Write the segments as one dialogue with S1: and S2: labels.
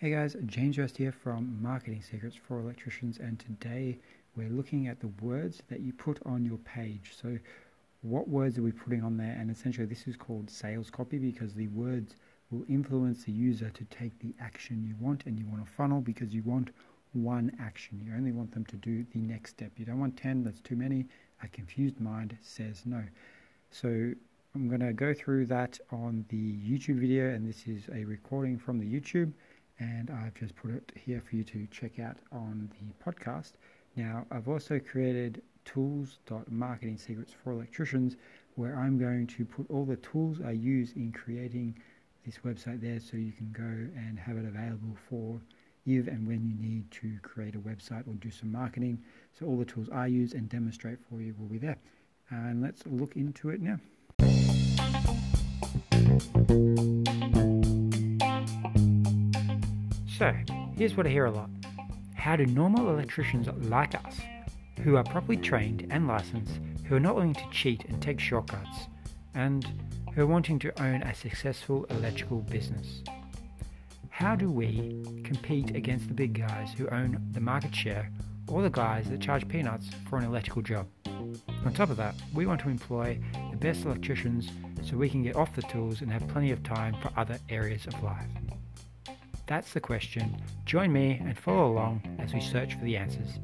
S1: Hey guys, James Rest here from Marketing Secrets for Electricians, and today we're looking at the words that you put on your page. So, what words are we putting on there? And essentially, this is called sales copy because the words will influence the user to take the action you want, and you want a funnel because you want one action. You only want them to do the next step. You don't want 10, that's too many. A confused mind says no. So, I'm going to go through that on the YouTube video, and this is a recording from the YouTube and I've just put it here for you to check out on the podcast. Now, I've also created tools.marketing secrets for electricians where I'm going to put all the tools I use in creating this website there so you can go and have it available for if and when you need to create a website or do some marketing. So all the tools I use and demonstrate for you will be there. And let's look into it now. So, here's what I hear a lot How do normal electricians like us, who are properly trained and licensed, who are not willing to cheat and take shortcuts, and who are wanting to own a successful electrical business, how do we compete against the big guys who own the market share or the guys that charge peanuts for an electrical job? On top of that, we want to employ the best electricians so we can get off the tools and have plenty of time for other areas of life. That's the question. Join me and follow along as we search for the answers.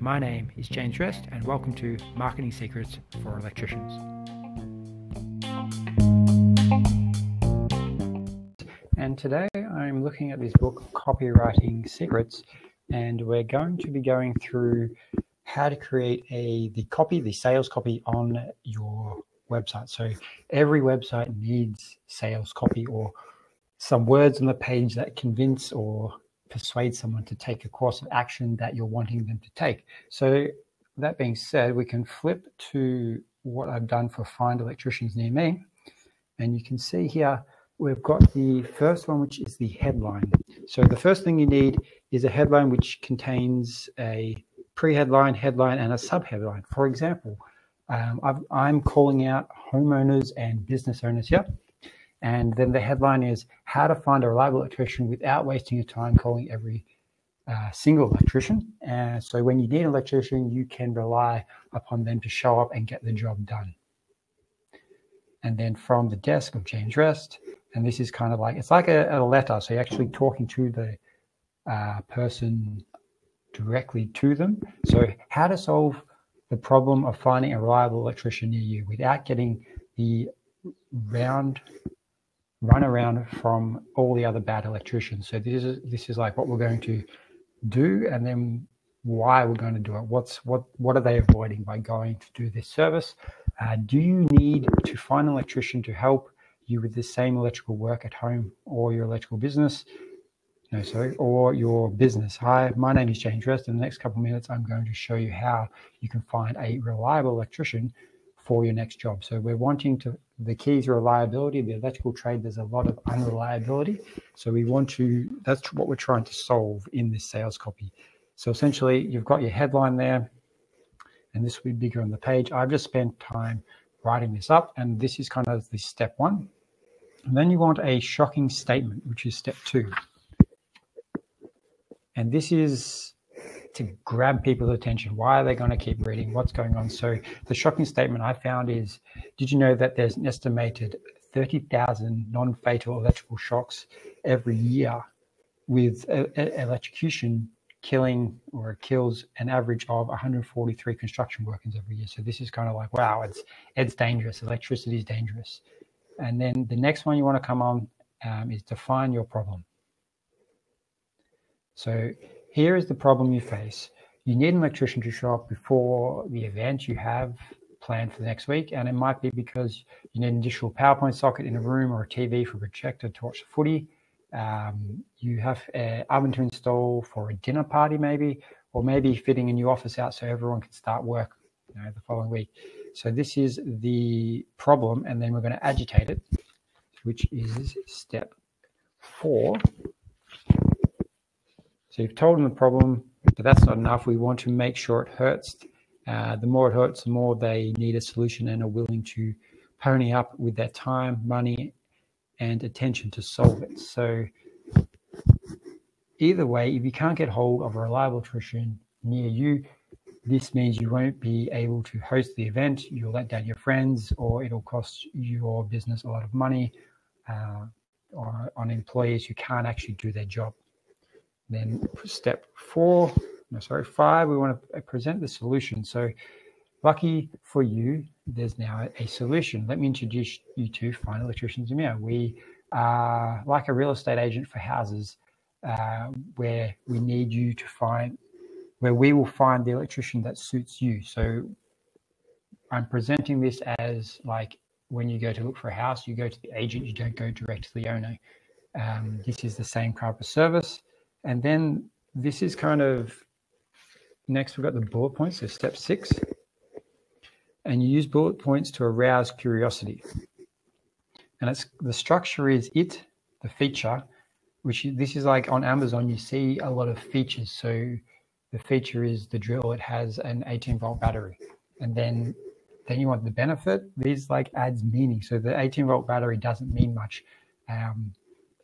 S1: My name is James Rest, and welcome to Marketing Secrets for Electricians. And today I'm looking at this book, Copywriting Secrets, and we're going to be going through how to create a the copy, the sales copy on your website. So every website needs sales copy or some words on the page that convince or persuade someone to take a course of action that you're wanting them to take. So, that being said, we can flip to what I've done for Find Electricians Near Me. And you can see here, we've got the first one, which is the headline. So, the first thing you need is a headline which contains a pre headline, headline, and a sub headline. For example, um, i am calling out homeowners and business owners here. And then the headline is How to Find a Reliable Electrician Without Wasting Your Time Calling Every uh, Single Electrician. And so when you need an electrician, you can rely upon them to show up and get the job done. And then from the desk of James Rest, and this is kind of like it's like a, a letter. So you're actually talking to the uh, person directly to them. So, how to solve the problem of finding a reliable electrician near you without getting the round run around from all the other bad electricians. So this is this is like what we're going to do, and then why we're going to do it. What's what what are they avoiding by going to do this service? Uh, do you need to find an electrician to help you with the same electrical work at home or your electrical business? No, sorry, or your business. Hi, my name is James Rest. In the next couple of minutes, I'm going to show you how you can find a reliable electrician for your next job. So we're wanting to, the keys reliability. The electrical trade, there's a lot of unreliability. So we want to, that's what we're trying to solve in this sales copy. So essentially, you've got your headline there, and this will be bigger on the page. I've just spent time writing this up, and this is kind of the step one. And then you want a shocking statement, which is step two. And this is to grab people's attention. Why are they going to keep reading? What's going on? So the shocking statement I found is, did you know that there's an estimated 30,000 non-fatal electrical shocks every year with electrocution killing or kills an average of 143 construction workers every year. So this is kind of like, wow, it's it's dangerous. Electricity is dangerous. And then the next one you want to come on um, is define your problem. So here is the problem you face. You need an electrician to show up before the event you have planned for the next week, and it might be because you need an additional PowerPoint socket in a room or a TV for a projector to watch the footy. Um, you have an oven to install for a dinner party, maybe, or maybe fitting a new office out so everyone can start work you know, the following week. So this is the problem, and then we're going to agitate it, which is step four. So you've told them the problem, but that's not enough. We want to make sure it hurts. Uh, the more it hurts, the more they need a solution and are willing to pony up with their time, money, and attention to solve it. So either way, if you can't get hold of a reliable electrician near you, this means you won't be able to host the event. You'll let down your friends, or it'll cost your business a lot of money, uh, or on employees who can't actually do their job. Then step four, no, sorry, five, we want to present the solution. So lucky for you, there's now a solution. Let me introduce you to Find Electricians Near Me. We are like a real estate agent for houses uh, where we need you to find, where we will find the electrician that suits you. So I'm presenting this as like when you go to look for a house, you go to the agent, you don't go direct to the owner. Um, this is the same type of service. And then this is kind of next, we've got the bullet points. So step six. And you use bullet points to arouse curiosity. And it's the structure is it, the feature, which this is like on Amazon, you see a lot of features. So the feature is the drill, it has an 18 volt battery. And then then you want the benefit. These like adds meaning. So the 18 volt battery doesn't mean much. Um,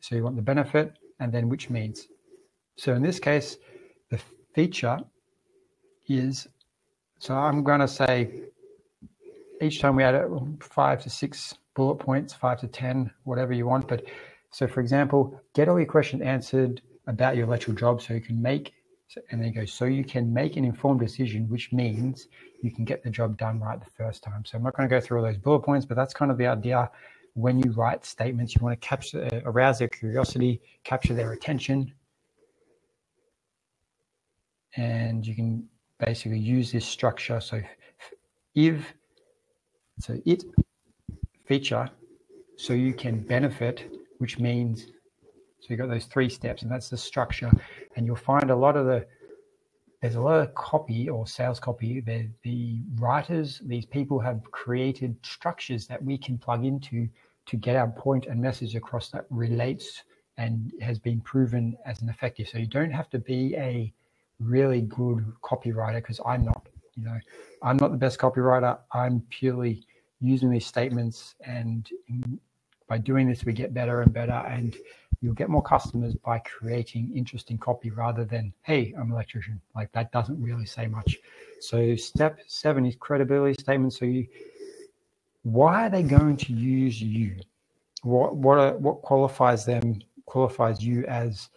S1: so you want the benefit and then which means. So in this case, the feature is, so I'm going to say each time we add it, five to six bullet points, five to 10, whatever you want. But so for example, get all your questions answered about your electrical job so you can make, and then go, so you can make an informed decision, which means you can get the job done right the first time. So I'm not going to go through all those bullet points, but that's kind of the idea. When you write statements, you want to capture, arouse their curiosity, capture their attention, and you can basically use this structure. So if, so it feature, so you can benefit, which means, so you've got those three steps and that's the structure. And you'll find a lot of the, there's a lot of copy or sales copy. The, the writers, these people have created structures that we can plug into to get our point and message across that relates and has been proven as an effective. So you don't have to be a really good copywriter because I'm not. You know, I'm not the best copywriter. I'm purely using these statements, and by doing this, we get better and better. And you'll get more customers by creating interesting copy rather than, "Hey, I'm an electrician." Like that doesn't really say much. So step seven is credibility statements. So you, why are they going to use you? What what are, what qualifies them? Qualifies you as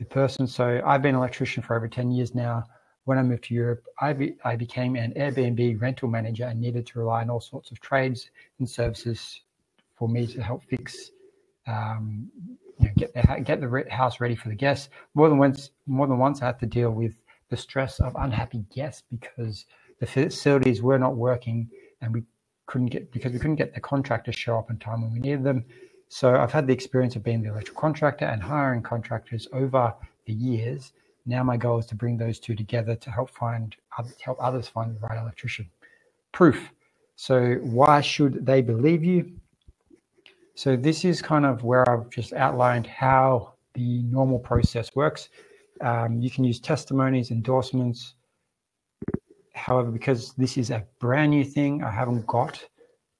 S1: the person. So I've been an electrician for over 10 years now. When I moved to Europe, I, be, I became an Airbnb rental manager and needed to rely on all sorts of trades and services for me to help fix, um, you know, get the get the house ready for the guests. More than once, more than once, I had to deal with the stress of unhappy guests because the facilities were not working and we couldn't get because we couldn't get the contractors show up in time when we needed them. So I've had the experience of being the electrical contractor and hiring contractors over the years. Now my goal is to bring those two together to help find help others find the right electrician. Proof. So why should they believe you? So this is kind of where I've just outlined how the normal process works. Um, you can use testimonies, endorsements. However, because this is a brand new thing, I haven't got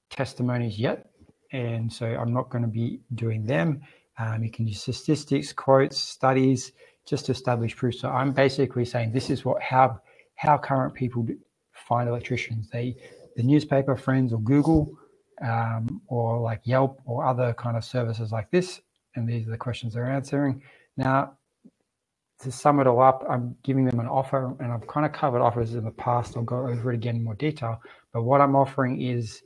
S1: testimonies yet and so I'm not going to be doing them. Um, you can use statistics, quotes, studies, just to establish proof. So I'm basically saying this is what how how current people find electricians. They the newspaper, friends, or Google, um, or like Yelp or other kind of services like this. And these are the questions they're answering. Now, to sum it all up, I'm giving them an offer, and I've kind of covered offers in the past. I'll go over it again in more detail. But what I'm offering is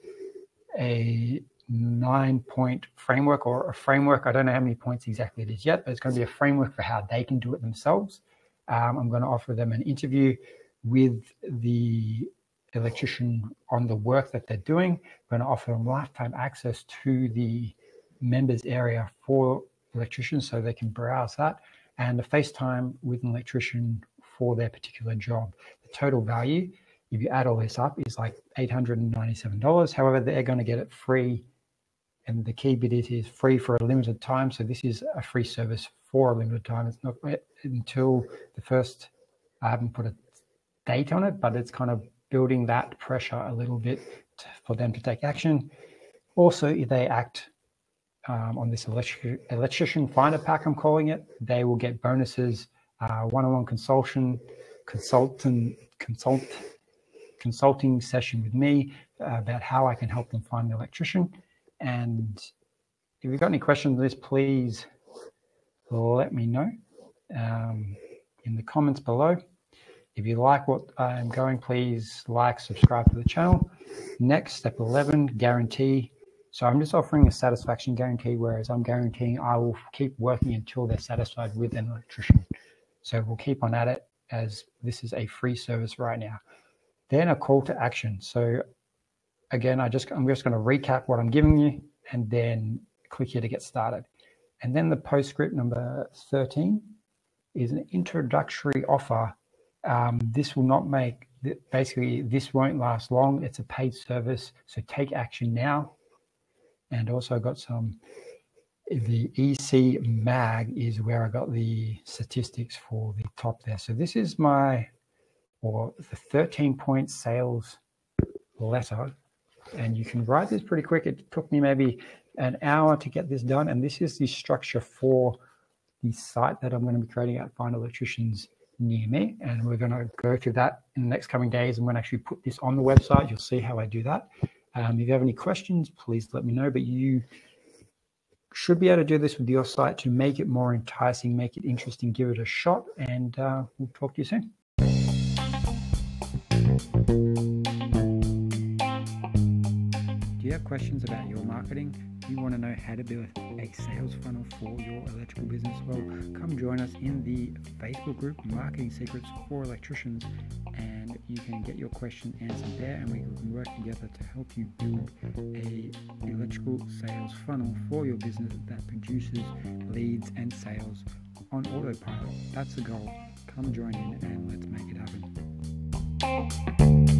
S1: a nine point framework or a framework. I don't know how many points exactly it is yet, but it's going to be a framework for how they can do it themselves. Um, I'm going to offer them an interview with the electrician on the work that they're doing. I'm going to offer them lifetime access to the members area for electricians so they can browse that and a FaceTime with an electrician for their particular job. The total value, if you add all this up, is like $897. However, they're going to get it free and the key bit is, is free for a limited time. So this is a free service for a limited time. It's not until the first, I haven't put a date on it, but it's kind of building that pressure a little bit to, for them to take action. Also, if they act um, on this electric, electrician finder pack, I'm calling it. They will get bonuses, uh, one-on-one consultation, consultant, consult, consulting session with me uh, about how I can help them find the electrician. And if you've got any questions on this, please let me know um, in the comments below. If you like what I'm going, please like, subscribe to the channel. Next, step 11, guarantee. So I'm just offering a satisfaction guarantee, whereas I'm guaranteeing I will keep working until they're satisfied with an electrician. So we'll keep on at it as this is a free service right now. Then a call to action. So again, I just I'm just going to recap what I'm giving you and then click here to get started. And then the postscript number 13 is an introductory offer um, this will not make, basically, this won't last long. It's a paid service, so take action now. And also got some, the EC mag is where I got the statistics for the top there. So this is my, or the 13 point sales letter. And you can write this pretty quick. It took me maybe an hour to get this done. And this is the structure for the site that I'm going to be creating at Find Electricians near me. And we're going to go through that in the next coming days. I'm going to actually put this on the website, you'll see how I do that. Um, if you have any questions, please let me know. But you should be able to do this with your site to make it more enticing, make it interesting, give it a shot. And uh, we'll talk to you soon. Do you have questions about your marketing? you want to know how to build a sales funnel for your electrical business, well, come join us in the Facebook group Marketing Secrets for Electricians, and you can get your question answered there, and we can work together to help you build a electrical sales funnel for your business that produces leads and sales on autopilot. That's the goal. Come join in and let's make it happen.